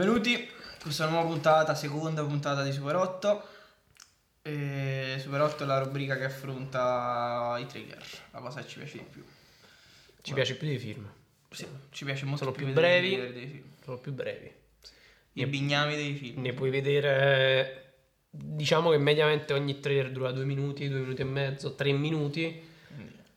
Benvenuti, questa è una nuova puntata, seconda puntata di Super 8. E Super 8 è la rubrica che affronta i trailer, la cosa che ci piace di più. Ci piace più dei film. Sì, ci piace molto Sono più più brevi. dei film. Sono più brevi. I bignami dei film. Ne puoi vedere. Diciamo che mediamente ogni trailer dura due minuti, due minuti e mezzo, tre minuti.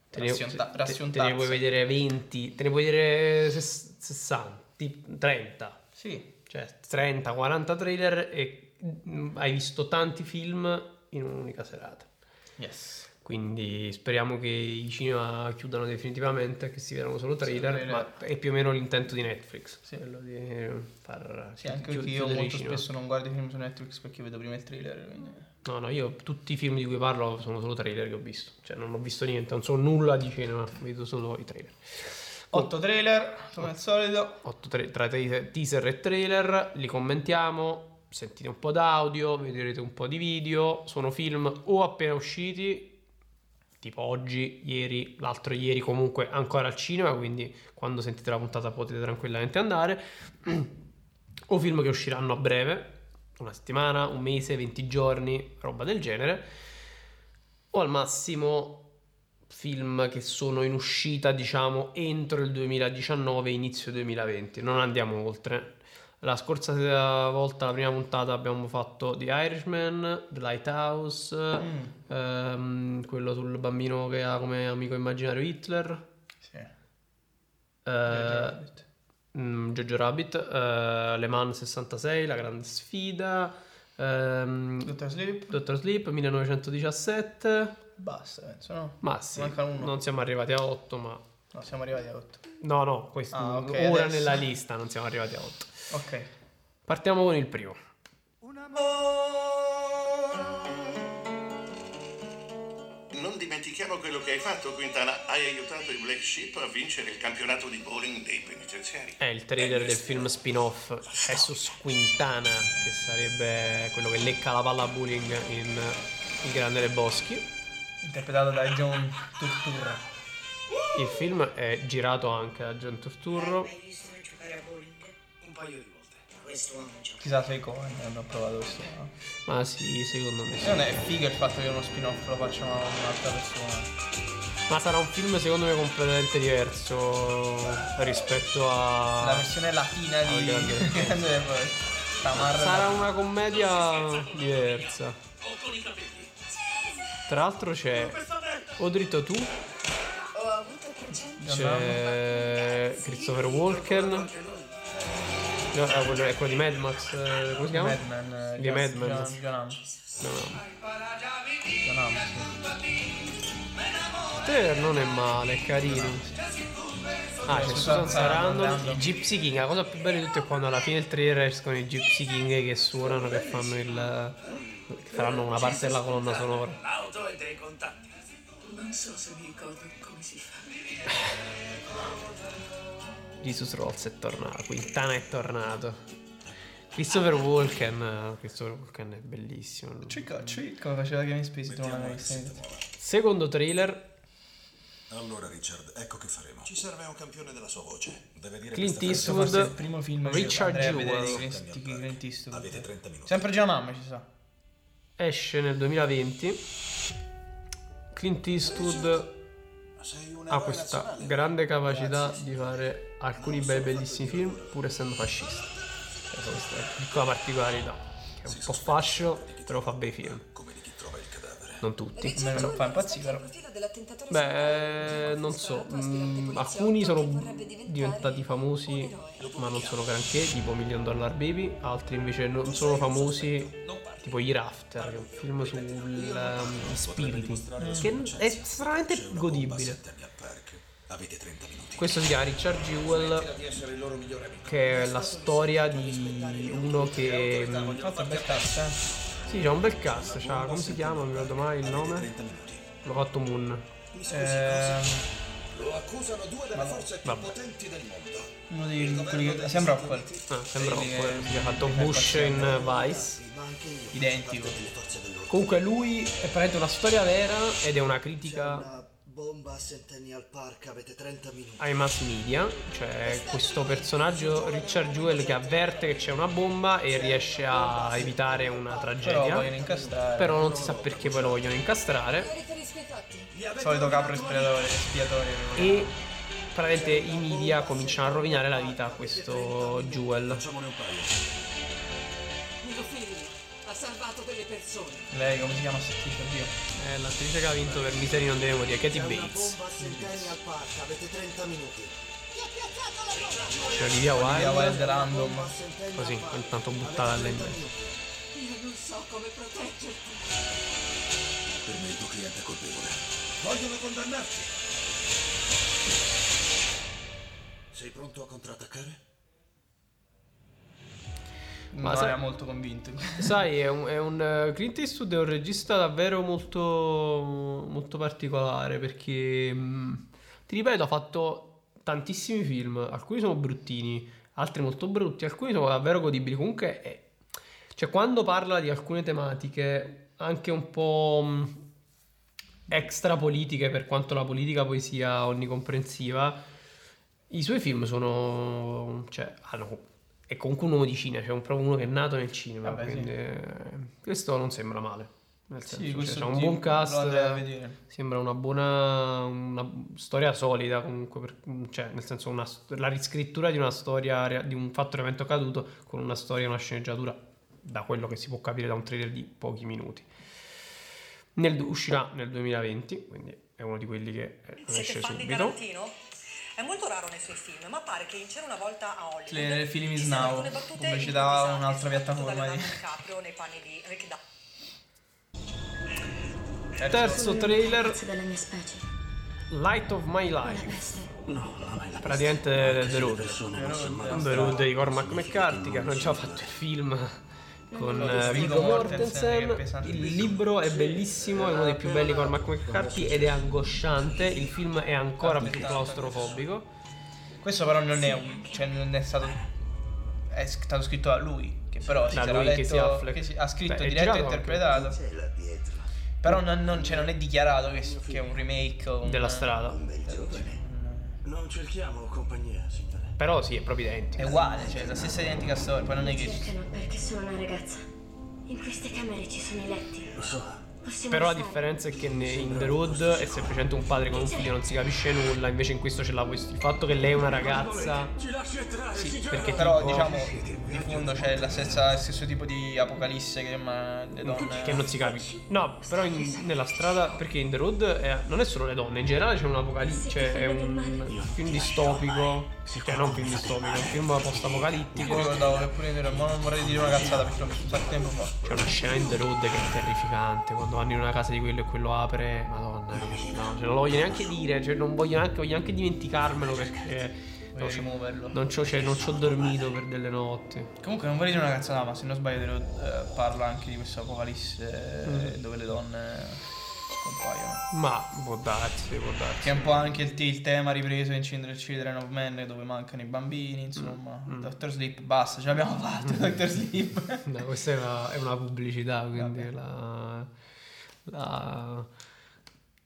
Te ne, Rassionta- te- te ne puoi vedere 20, te ne puoi vedere ses- 60, tip- 30. Sì, Cioè 30, 40 trailer e mm, hai visto tanti film in un'unica serata. yes. Quindi speriamo che i cinema chiudano definitivamente, che si vedano solo trailer, trailer. ma è più o meno l'intento di Netflix, Sì. quello di far Sì, anche perché io molto spesso non guardo i film su Netflix perché vedo prima il trailer. Quindi... No, no, io tutti i film di cui parlo sono solo trailer che ho visto, cioè non ho visto niente, non so nulla di cinema, vedo solo i trailer. 8 trailer, come al solito. 8 tra, tra te- teaser e trailer, li commentiamo, sentite un po' d'audio, vedrete un po' di video, sono film o appena usciti, tipo oggi, ieri, l'altro ieri comunque ancora al cinema, quindi quando sentite la puntata potete tranquillamente andare, o film che usciranno a breve, una settimana, un mese, 20 giorni, roba del genere, o al massimo film che sono in uscita, diciamo, entro il 2019, inizio 2020. Non andiamo oltre. La scorsa volta, la prima puntata, abbiamo fatto The Irishman, The Lighthouse, ehm, quello sul bambino che ha come amico immaginario Hitler, Sì. eh, mm, Jojo Rabbit, eh, Le Mans 66, La Grande Sfida, ehm, Dottor Sleep. Dottor Sleep 1917. Basta, penso, no? Ma sì, non siamo arrivati a 8, ma... No, siamo arrivati a 8. No, no, questo Ah, ok, ora adesso. nella lista non siamo arrivati a 8. Ok. Partiamo con il primo. Non dimentichiamo quello che hai fatto, Quintana. Hai aiutato i Black Sheep a vincere il campionato di bowling dei penitenziari. È il trailer del film spin-off Jesus Quintana, che sarebbe quello che lecca la palla a bowling in Il Grande dei Boschi. Interpretato da John Turturro. Il film è girato anche da John Turturro. Hai visto giocare a bowling? Un paio di volte. Questo uomo gioca. Chissà se i Cohen hanno provato questo. No? Ma sì, secondo me sì. Non è figo il fatto che uno spin-off lo facciano a un'altra persona. Ma sarà un film secondo me completamente diverso rispetto a... La versione latina di grande. Sarà una commedia diversa. Tra l'altro c'è tu, Ho avuto piacere. c'è Christopher Walken. No, è quello, è quello di Mad Max, eh, come si chiama? Madman. eh, Di Mad Men. John, John. John Hamm, trailer non è male, è carino. Ah, c'è Susan Sarandon, Gypsy King. La cosa più bella di tutto è quando alla fine del trailer escono i Gypsy King che suonano, che fanno il. Che faranno una parte della colonna sonora. L'auto e dei contanti. Non so se mi ricordo come si fa. Jesus Rolls è tornato, Quintana è tornato. Christopher Walken, eh, Christopher Walken è bellissimo. Cicca, cicca, come faceva tu non l'avevi visto. Secondo trailer, Allora, Richard, ecco che faremo. Ci serve un campione della sua voce. Deve dire Clint Eastwood, il primo film che Richard Jewell. Clint- Eastwood. Avete 30 minuti. Sempre Hamm ci sa. Esce nel 2020. Clint Eastwood ha questa grande capacità di fare alcuni bei bellissimi film pur essendo fascista. Questa è una piccola particolarità. È un po' fascio, però fa bei film. Non tutti. A me non fa impazzire. Beh, non so, mm, alcuni sono diventati famosi ma non sono granché, tipo Million Dollar Baby, altri invece non sono famosi, tipo Year After, che è un film sugli spiriti, che è estremamente godibile. Sentemi al park. Avete 30 minuti. Questo si chiama Richard Jewell, che è la storia di uno che... Fatto un bel cazzo. Sì, c'ha un bel cast, c'ha, come si chiama? Non mi ricordo mai il nome. L'ho fatto Moon. Ehm, Vabbè. uno di quelli che... Sembra Rockwell. Ah, sembra Rockwell, che- che ha fatto Bush in Vice. Identico. Comunque lui è praticamente una storia vera ed è una critica Bomba a Centennial Park, avete 30 minuti. ai mass media, cioè questo personaggio Richard Jewell che avverte che c'è una bomba e riesce a evitare una Però tragedia. vogliono incastrare. Però non si sa perché poi lo vogliono incastrare. Solito capro espiatore. espiatore. E praticamente i media cominciano a rovinare la vita a questo Jewel. Facciamone un paio. Ha salvato delle persone. Lei come si chiama st'attrice? Oddio. È l'attrice che ha vinto per Misery non devo dire, Katie Bates. bomba a Centennial Park, avete 30 minuti. C'è Olivia Olivia Wilde. Wilde random. Così, intanto avete buttata 30 all'inglese. minuti. Io non so come proteggerti. Per me il tuo cliente è colpevole. Vogliono condannarci. Sei pronto a contrattaccare? Ma non sai- era molto convinto. Sai, è un, è un, eh, Clint Eastwood è un regista davvero molto, molto particolare perché, mh, ti ripeto, ha fatto tantissimi film, alcuni sono bruttini, altri molto brutti, alcuni sono davvero godibili. Comunque, è- cioè, quando parla di alcune tematiche, anche un po' mh, extra politiche, per quanto la politica poi sia onnicomprensiva, i suoi film sono, cioè, hanno è comunque un uomo di cinema, cioè un, proprio uno che è nato nel cinema. Vabbè, sì. quindi, eh, questo non sembra male. Nel senso, Sì, cioè, c'è un sì, buon cast. Sembra una buona una storia solida comunque, per- cioè nel senso una la riscrittura di una storia, di un fatto evento accaduto con una storia, una sceneggiatura, da quello che si può capire da un trailer di pochi minuti. Nel- uscirà nel 2020, quindi è uno di quelli che eh, Siete esce subito. Tarantino? È molto raro nei suoi film, ma pare che in C'era una volta a Hollywood Le- film is ci now, pubblicità un'altra piattaforma da di- DiCaprio nei panni di Rick Dalton. Terzo trailer. Light of My La Life. peste. praticamente The Road The Road di Cormac McCarthy che hanno già fatto il film con eh, Viggo Mortensen il libro è bellissimo è uno dei più belli di Cormac McCarthy ed è angosciante il film è ancora più claustrofobico Questo però non è un. cioè non è stato. È stato scritto da lui. Che però si Da sarà lui che letto. si Affleck. che si- ha scritto Beh, diretto e interpretato. Però non, non- cioè, non è dichiarato che, che è un remake un- della strada Non cerchiamo compagnia, signore. Però sì è proprio È identico uguale, cioè la stessa identica storia. Poi non è che. Cercano perché sono una ragazza. In queste camere ci sono i letti. Lo so. Possiamo però la stare. differenza è che ne- in The Road è semplicemente un padre con un figlio non si capisce nulla invece in questo c'è la quest- il fatto che lei è una ragazza Ci lasci entrare, sì, perché Però tipo- diciamo di fondo c'è la stessa, il stesso tipo di apocalisse che ma le donne. che non si capisce. No, però in- nella strada, perché in The Road è- non è solo le donne, in generale c'è un'apocalisse, cioè è un film distopico, cioè non un film distopico, è un film Io post-apocalittico. ricordavo che pure ma non vorrei dire una cazzata perché l'ho visto un sacco tempo fa. C'è una scena in The Road che è terrificante, quando vanno in una casa di quello e quello apre, madonna, no, cioè non lo voglio neanche dire, cioè non voglio neanche, voglio neanche dimenticarmelo perché Voglio rimuoverlo. non ci ho, cioè, non ci ho dormito per delle notti. Comunque non vorrei dire una cazzata, ma se non sbaglio Road, eh, parla anche di questa apocalisse eh, dove le donne compaiono. Ma può darsi, può darsi. Che è un po' anche il, il tema ripreso in Children Children of Men dove mancano i bambini, insomma. Doctor Sleep, basta, ce l'abbiamo fatta, Doctor Sleep. No, questa è una, è una pubblicità, quindi la, la,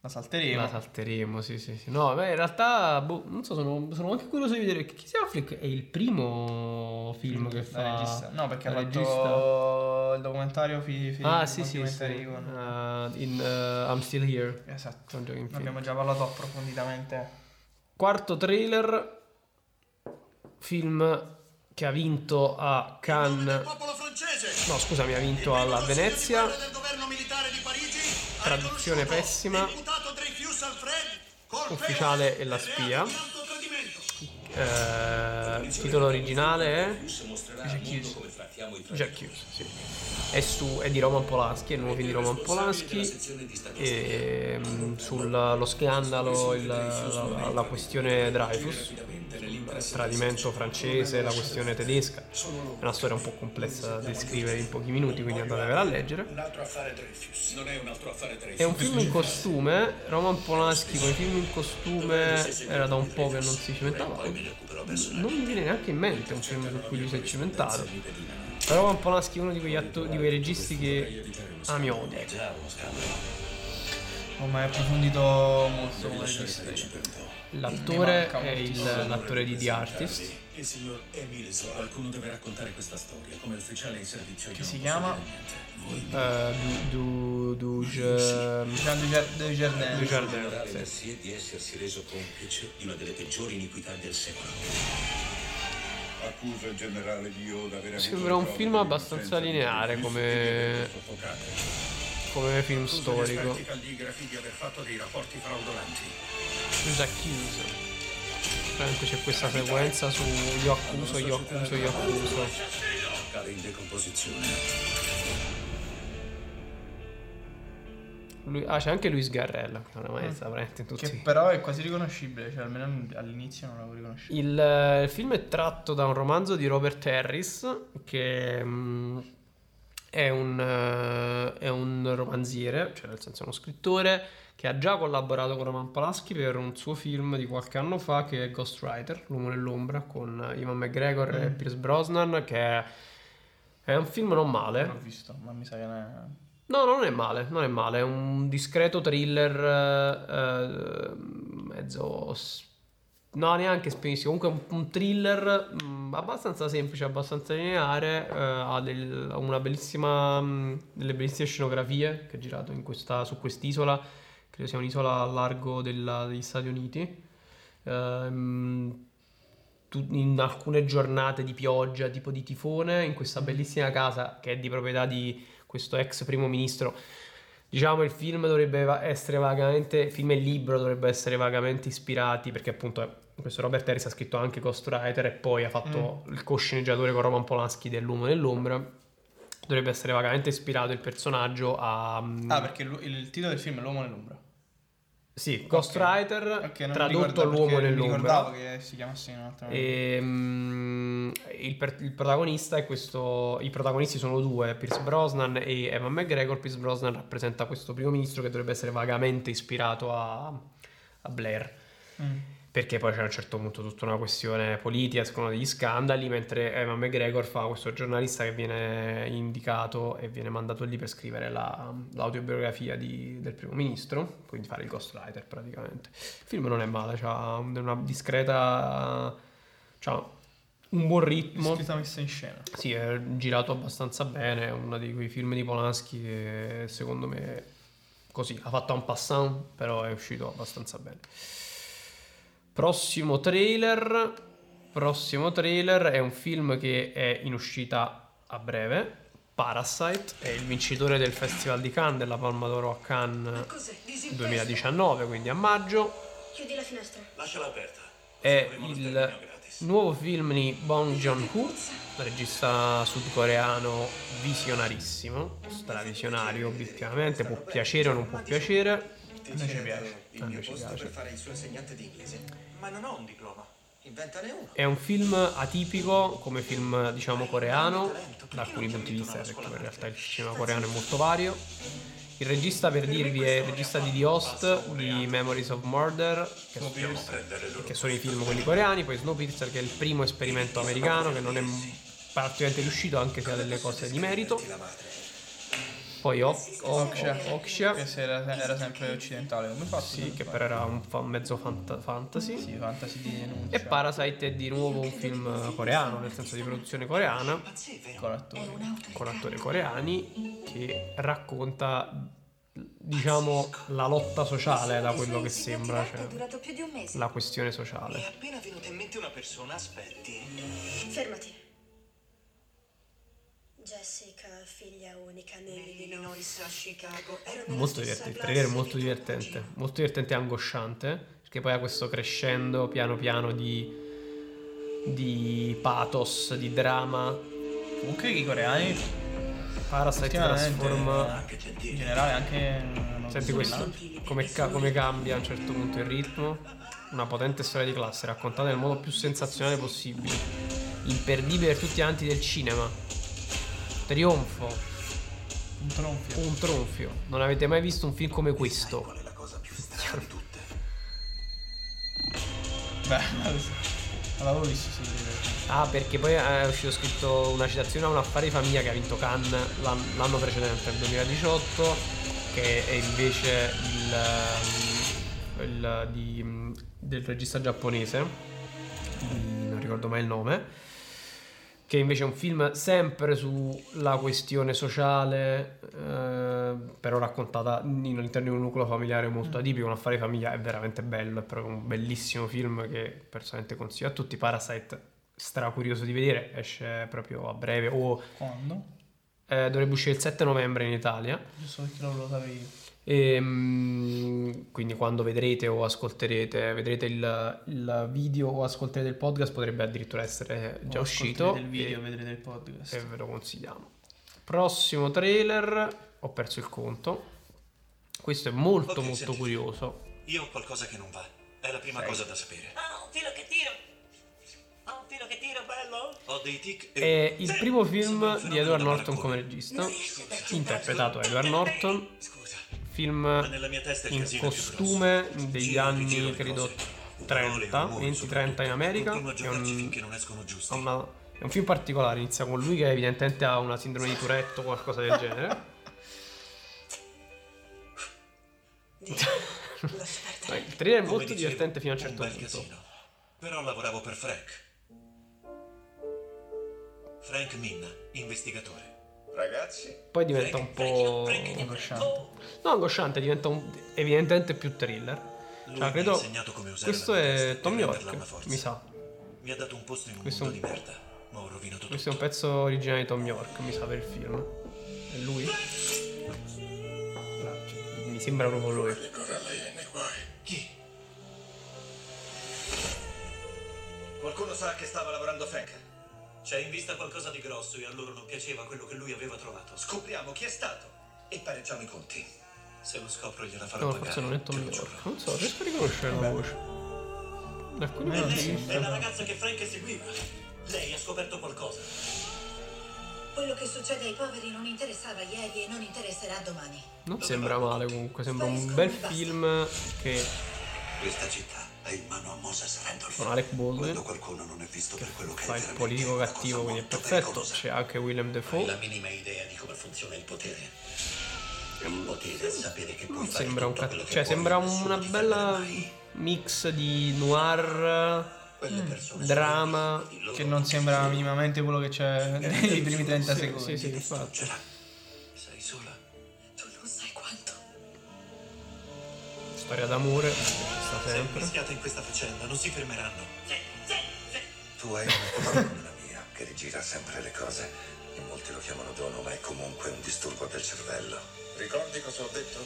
La salteremo. la salteremo, sì, sì, sì. No, beh, in realtà, boh, non so, sono, sono anche curioso di vedere che Casey Affleck è il primo film che Da fa... regista. No, perché ha fatto regista. il documentario fi, fi, Ah, sì, sì, sì. con- Uh, in uh, I'm Still Here. Esatto. abbiamo già parlato approfonditamente. Quarto trailer, film che ha vinto a Cannes... Popolo francese. No, scusami, ha vinto alla Venezia. del governo militare di Parigi ha Traduzione pessima. Ufficiale e la spia. reato Eh, titolo originale è. Jack Hughes, sì. È, su, è di Roman Polanski, è il nuovo film di Roman Polanski e, mm, sullo scandalo, il- la, la questione Dreyfus, il tradimento francese, la questione tedesca. È una storia un po' complessa da descrivere in pochi minuti, quindi andatevela a leggere. Un altro affare Dreyfus. Non è un film in costume, Roman Polanski con i film in costume era da un po' che non si cimentava. Non mi viene neanche in mente un film su cui lui si è cimentato. Però Roman Polanski è uno di quegli attori, di quei registi che ami o odi. Oh, ma è approfondito molto come regista. L'attore manca è il- l'attore di The Artist. Il signor Emils, qualcuno deve raccontare questa storia. Come ufficiale in servizio Che si chiama? Eh, du, du, du, Jean Dujardin. Dujardin. Sì. Di essersi reso complice di una delle peggiori iniquità del secolo. Accusa il generale Dio d'aver avuto Sembra un film di abbastanza di lineare come- come film storico. esperti calligrafi di aver fatto dei rapporti fraudolenti. Who's accused? Praticamente c'è questa sequenza su io accuso, io accuso, io accuso. Cade in decomposizione. Lui- ah, c'è anche Luis Garrella, che è una maestra, veramente in tutti. Che però è quasi riconoscibile, cioè almeno all'inizio non l'avevo riconosciuto. Il, eh, il film è tratto da un romanzo di Robert Harris, che mm, è, un, eh, è un romanziere, cioè nel senso uno scrittore, che ha già collaborato con Roman Polanski per un suo film di qualche anno fa che è Ghostwriter, L'uomo nell'ombra, con Ivan McGregor e Pierce Brosnan, che è, è un film non male. Non l'ho visto, ma mi sa che non è... No, non è male, non è male, è un discreto thriller eh, mezzo... No, neanche spinissimo, comunque un, un thriller mh, abbastanza semplice, abbastanza lineare, eh, ha del- ha una bellissima, mh, delle bellissime scenografie che è girato questa- su quest'isola, credo sia un'isola a largo della- degli Stati Uniti. Ehm, tu- in alcune giornate di pioggia, tipo di tifone, in questa bellissima casa che è di proprietà di questo ex primo ministro. Diciamo il film dovrebbe essere vagamente, il film e libro dovrebbe essere vagamente ispirati perché appunto questo Robert Harris ha scritto anche Ghostwriter e poi ha fatto il co-sceneggiatore con Roman Polanski dell'Uomo nell'ombra. Dovrebbe essere vagamente ispirato il personaggio a... mm, Ah, perché il, il titolo del film è L'uomo nell'ombra. Sì, Ghostwriter, Ok, non mi tradotto L'Uomo nell'ombra. ricordavo che si chiamasse in un altro modo. E, mm, il, per- il protagonista è questo. I protagonisti sono due, Pierce Brosnan e Evan McGregor. Pierce Brosnan rappresenta questo primo ministro che dovrebbe essere vagamente ispirato a, a Blair. Mm. Perché poi c'è a un certo punto tutta una questione politica, escono degli scandali, mentre Evan McGregor fa questo giornalista che viene indicato e viene mandato lì per scrivere la- l'autobiografia di- del primo ministro, quindi fare il ghostwriter praticamente. Il film non è male, ha una discreta... c'ha un buon ritmo. Scritta messa in scena. Sì, è girato abbastanza bene, è uno di quei film di Polanski che secondo me così ha fatto un passant, però è uscito abbastanza bene. Prossimo trailer, prossimo trailer è un film che è in uscita a breve. Parasite è il vincitore del Festival di Cannes della Palma d'Oro a Cannes 2019, quindi a maggio. Chiudi la finestra. Lasciala aperta. È il nuovo film di Bong Joon-ho, regista sudcoreano visionarissimo, stravisionario obiettivamente, può piacere o non può piacere. A noi ci piace. Il mio posto piace. per fare il suo insegnante di inglese. Ma non ho un diploma. Inventane uno. È un film atipico come film diciamo coreano, da alcuni punti di vista, perché in realtà il cinema coreano è molto vario. Il regista per dirvi è il regista di The Host, di Memories of Murder, che, che sono i film quelli coreani, poi Snowpiercer che è il primo esperimento americano che non è particolarmente riuscito anche se ha delle cose di merito. Poi Okja, Che se era, era sempre occidentale come fatto. sì, che però era un fa- mezzo fanta- fantasy. Sì, fantasy di denuncia. E Parasite è di nuovo un film coreano, nel senso di produzione coreana, con attori. con attori coreani, che racconta, diciamo, la lotta sociale da quello che sembra, È cioè la questione sociale. appena venuta in mente una persona, aspetti. Fermati. Jessica, figlia unica nell'Illinois a Chicago. Molto divertente, il molto divertente, molto divertente e angosciante, perché poi ha questo crescendo piano piano di, di pathos, di drama. Comunque i coreani Parasite trasforma... in generale anche Senti questo, come, ca- come cambia a un certo punto il ritmo. Una potente storia di classe raccontata nel modo più sensazionale possibile. Imperdibile per tutti gli amanti del cinema. Trionfo, un tronfio. un tronfio. Non avete mai visto un film come questo. Qual è la cosa più strana di tutte? Beh, l'avevo visto sto trailer. Ah, perché poi è uscito scritto una citazione a un affare di famiglia che ha vinto Cannes l'an- l'anno precedente, nel 2018, che è invece il, il di- del regista giapponese, non ricordo mai il nome, che invece è un film sempre sulla questione sociale, eh, però raccontata in- all'interno di un nucleo familiare molto atipico, un affare di famiglia, è veramente bello, è proprio un bellissimo film che personalmente consiglio a tutti. Parasite, stra curioso di vedere, esce proprio a breve o Quando? eh, dovrebbe uscire il 7 novembre in Italia. Giusto perché non lo sapevi. E, mm, quindi quando vedrete o ascolterete, vedrete il, il video o ascolterete il podcast potrebbe addirittura essere già O uscito ascolterete il video, e, vedrete il podcast. e ve lo consigliamo. Prossimo trailer, ho perso il conto. Questo è molto Ok, molto senti. curioso. Io ho qualcosa che non va. È la prima cosa da sapere. Ah, un filo che tiro! Ah, un filo che tiro, bello! Ho dei tic È e... il primo film di Edward Norton come regista, interpretato da Edward Norton, Scusa, film ma nella mia testa il in è costume degli Giro, anni credo cose. 30, Parole, rumori 20-30 in America. È un, finché non escono giusti. ha una- è un film particolare, inizia con lui che evidentemente ha una sindrome di Tourette o qualcosa del genere. Il trailer è molto dicevo, divertente fino a un un certo bel punto. casino. Però lavoravo per Frank. Frank Minna, investigatore. Ragazzi, Poi diventa un po'... Angosciante. No, angosciante, diventa un... evidentemente più thriller. Lui Cioè, credo... insegnato come usare Questo è testa Tom per renderla una York, mi sa. Mi ha dato un posto in un Questo mondo un- di merda. Ma ho rovinato Questo è un tutto. pezzo originale di Tom York, mi sa, per il film. È lui? Mi sembra proprio lui. Chi? Qualcuno sa che stava lavorando Frank? C'è in vista qualcosa di grosso e a loro non piaceva quello che lui aveva trovato. Scopriamo chi è stato e pareggiamo i conti. Se lo scopro gliela farò No, pagare. forse non è Tom te lo York. Non so, riesco a riconoscere la voce. Alcuni Eh, sì. sì. È la ragazza che Frank seguiva. Lei ha scoperto qualcosa. Quello che succede ai poveri non interessava ieri e non interesserà domani. Non sembra male comunque, sembra un bel film che Questa città è in mano a Moses Randolph. con Alec Baldwin Quando qualcuno non è visto per quello che fa è il politico cattivo, quindi è perfetto. pericolosa. C'è anche Willem Hai Dafoe. la minima idea di come funziona il potere. Il potere è sapere che puoi fare Sembra un tutto cat- quello che cioè sembra una bella mix di noir, persone drama. Che non sembra minimamente quello che c'è nei primi 30 Sì, secondi. sì, sì, infatti. Storia d'amore, ci sta sempre. mischiata in questa faccenda, non si fermeranno. Tu hai una cosa come la mia, che rigira sempre le cose. E molti lo chiamano dono, ma è comunque un disturbo del cervello. Ricordi cosa ho detto?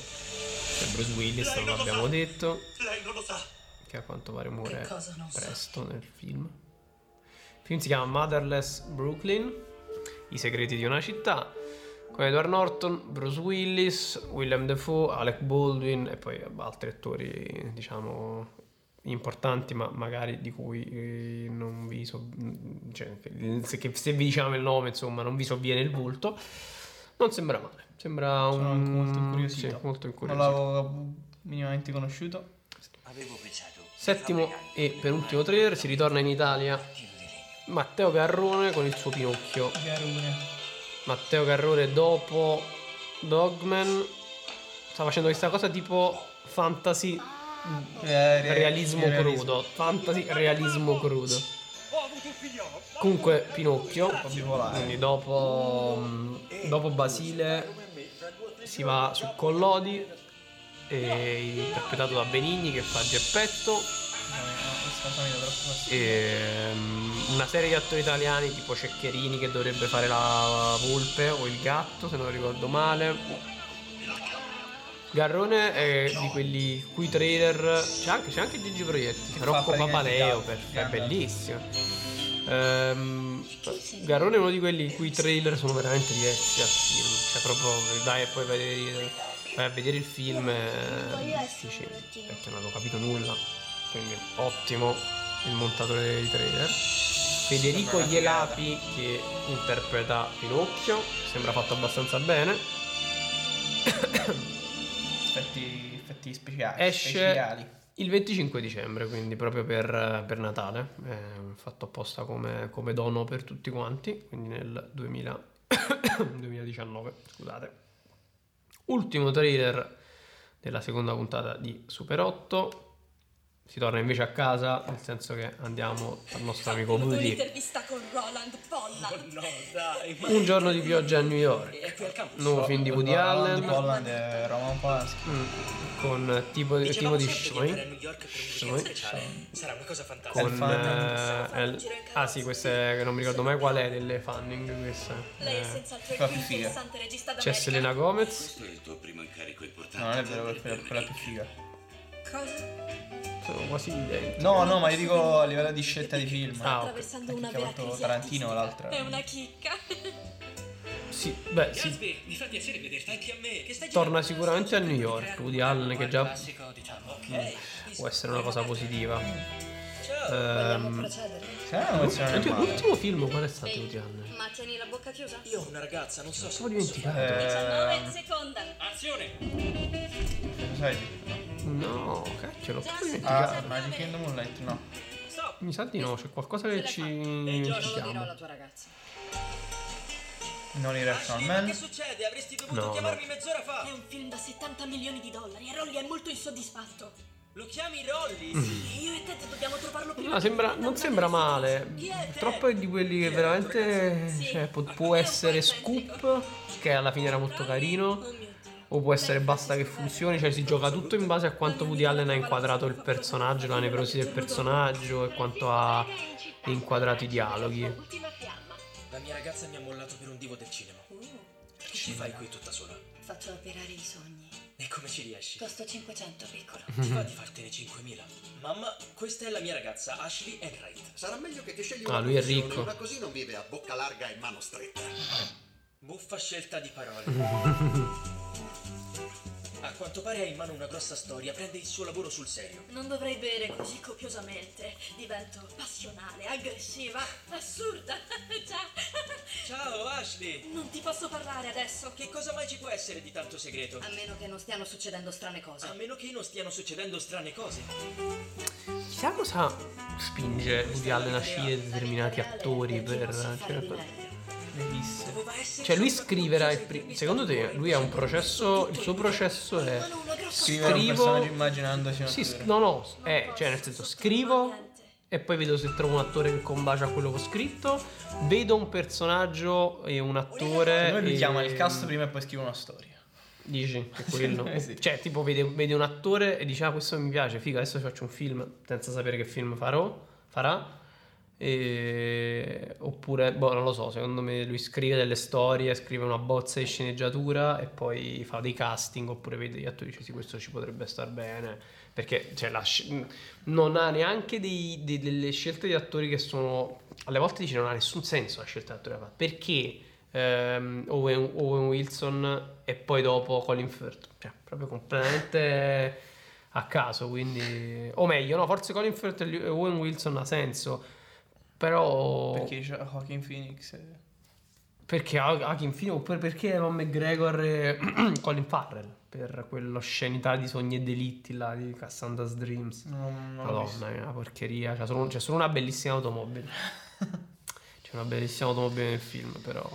C'è Bruce Willis, non l'abbiamo detto, Lei non lo sa. che a quanto pare muore non so? presto nel film. Il film si chiama Motherless Brooklyn, I segreti di una città, con Edward Norton, Bruce Willis, Willem Dafoe, Alec Baldwin e poi altri attori, diciamo, importanti, ma magari di cui eh, non vi so... cioè, che- se, vi diciamo il nome, insomma, non vi sovviene il volto. Non sembra male, sembra un... Sono anche molto incuriosito. Sì, molto Non incuriosito. l'avevo minimamente conosciuto. Avevo pensato. Settimo e penultimo trailer, si ritorna in Italia. Matteo Carrone con il suo Pinocchio. Garone. Matteo Carrone dopo Dogman sta facendo questa cosa tipo fantasy Eh, re- realismo realismo. crudo. Fantasy realismo crudo. Comunque Pinocchio, quindi dopo, mm, dopo Basile si va su Collodi, e interpretato da Benigni che fa Geppetto. Questa cosa mi dà troppo fastidio. E, mm, una serie di attori italiani tipo Ceccherini che dovrebbe fare la volpe o il gatto se non ricordo male. Garrone è di quelli cui trailer c'è anche, c'è anche Gigi Proietti fa Rocco Papaleo è bellissimo. Ehm, Garrone è uno di quelli i cui trailer sono veramente diversi dal film cioè proprio dai e poi vai a vedere, vai a vedere il film e dici perché non avevo capito nulla quindi ottimo il montatore dei trailer Federico Ielapi che interpreta Pinocchio sembra fatto abbastanza bene Effetti, effetti speciali. esce speciali. il 25 dicembre quindi proprio per, per Natale è fatto apposta come, come dono per tutti quanti quindi nel 2000 2019 scusate ultimo trailer della seconda puntata di Super 8. Si torna invece a casa, nel senso che andiamo dal nostro amico Woody. Un'intervista con Roland Pollan. No, dai, ma... Un giorno di pioggia a New York. Al. Nuovo film di Woody Allen. Holland e Roman Polanski. Mm, Con tipo, di speciale. Sarà una cosa fantastica. Con eh, El- ah sì, questa è, che non mi ricordo mai qual è delle Fanning questa. Lei è Eh, senz'altro il più interessante regista c'è. Selena Gomez. Questo è il tuo primo incarico importante. No, non è vero, quella più figa. Cosa? Sono quasi identi. No, no, ma io dico a livello di scelta di film. Ah, ok. Attraversando una Che ha vera fatto crisi Tarantino artistica. l'altra. È una chicca. Sì, beh, sì. Gatsby, mi fa piacere vederti anche a me. Che stai Torna sicuramente a New York. Woody Allen che già Classico, diciamo. Ok. può essere una cosa positiva. Ciao. Ehm, male. l'ultimo film qual è stato Woody Allen? Ma tieni la bocca chiusa? Io ho una ragazza, non so se Ho dimenticato. fare- 19 seconda. Azione! Sai? No, cacchio, l'ho proprio Ah, dimenticato. Magic in the Moonlight, no. Mi sa di no, c'è qualcosa che ci Non lo dirò alla tua ragazza. Non Irrational Ashley, ma Man. che succede? Avresti dovuto No, chiamarmi no. mezz'ora fa. È un film da 70 milioni di dollari e Rolly è molto insoddisfatto. Lo chiami Rolly? Mm. Sì. Io e Ted dobbiamo trovarlo prima. No, sembra- non sembra male. Chi è Ted? Troppo è di quelli che veramente Sì. cioè, può, può essere scoop, che alla fine era molto carino, Oh. O può essere basta che funzioni, cioè si gioca tutto in base a quanto Woody Allen ha inquadrato il personaggio, la nevrosi del personaggio e quanto ha inquadrato i dialoghi. La mia ragazza mi ha mollato per un divo del cinema. Che ci fai qui tutta sola? Faccio operare i sogni. E come ci riesci? Costo 500, piccolo. Ti va di fartene 5.000? Mamma, questa è la mia ragazza, Ashley Enright. Sarà meglio che ti scegli Ah, una lui è ricco. Una così non vive a bocca larga e mano stretta. Buffa scelta di parole. Quanto pare ha in mano una grossa storia, prende il suo lavoro sul serio. Non dovrei bere così copiosamente. Divento passionale, aggressiva, assurda. Già. Ciao Ashley! Non ti posso parlare adesso. Che cosa mai ci può essere di tanto segreto? A meno che non stiano succedendo strane cose. A meno che non stiano succedendo strane cose. Chissà cosa spinge Woody Allen a scegliere determinati attori per... Cioè, per- cioè lui scriverà il qualcosa di pri- Secondo te lui ha un processo... Il suo processo è... Scrivere un Scrivo- personaggio immaginandosi un Sì, attore. no, no, è, cioè nel senso scrivo e poi vedo se trovo un attore che combacia a quello che ho scritto, vedo un personaggio e un attore... Secondo lui e- chiama il cast prima e poi scrive una storia. Dici che quello. Eh sì. Cioè, tipo, vede, vede un attore e dice: Ah, questo mi piace, figa, adesso ci faccio un film senza sapere che film farò, farà. E... Oppure, boh, non lo so. Secondo me lui scrive delle storie, scrive una bozza di sceneggiatura e poi fa dei casting. Oppure vede gli attori e dice: Sì, questo ci potrebbe star bene. Perché cioè, sc- non ha neanche dei- dei- delle scelte di attori che sono. Alle volte dice: Non ha nessun senso la scelta di attore che fa. Perché? ehm, Owen, Owen Wilson e poi dopo Colin Firth cioè proprio completamente a caso quindi o meglio no forse Colin Firth e Owen Wilson ha senso però Perché c'è Joaquin Phoenix. e- perché Hakim Phoenix oppure perché Evan McGregor e Colin Farrell per quell'oscenità di sogni e delitti là di Cassandra's Dreams visto. Madonna, è una porcheria c'è solo, c'è solo una bellissima automobile c'è una bellissima automobile nel film però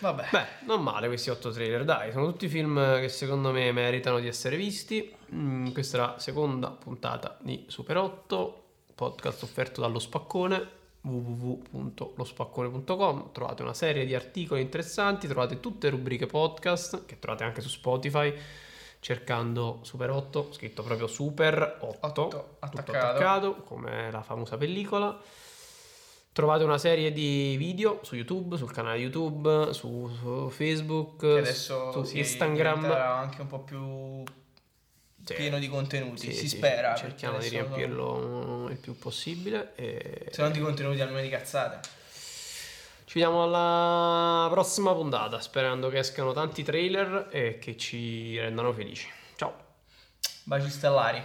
Vabbè. Beh, non male questi otto trailer, dai, sono tutti film che secondo me meritano di essere visti. Mm, questa è la seconda puntata di Super 8, podcast offerto dallo Spaccone www.lospaccone.com trovate una serie di articoli interessanti trovate tutte le rubriche podcast che trovate anche su Spotify cercando Super 8 scritto proprio Super 8 Otto, tutto attaccato. attaccato come la famosa pellicola Trovate una serie di video su YouTube, sul canale YouTube, su, su Facebook, su Instagram. anche un po' più Sì. pieno di contenuti. Sì, si sì, spera. Cerchiamo di riempirlo il più possibile. E... Se non di contenuti almeno di cazzate. Ci vediamo alla prossima puntata, sperando che escano tanti trailer e che ci rendano felici. Ciao! Baci stellari.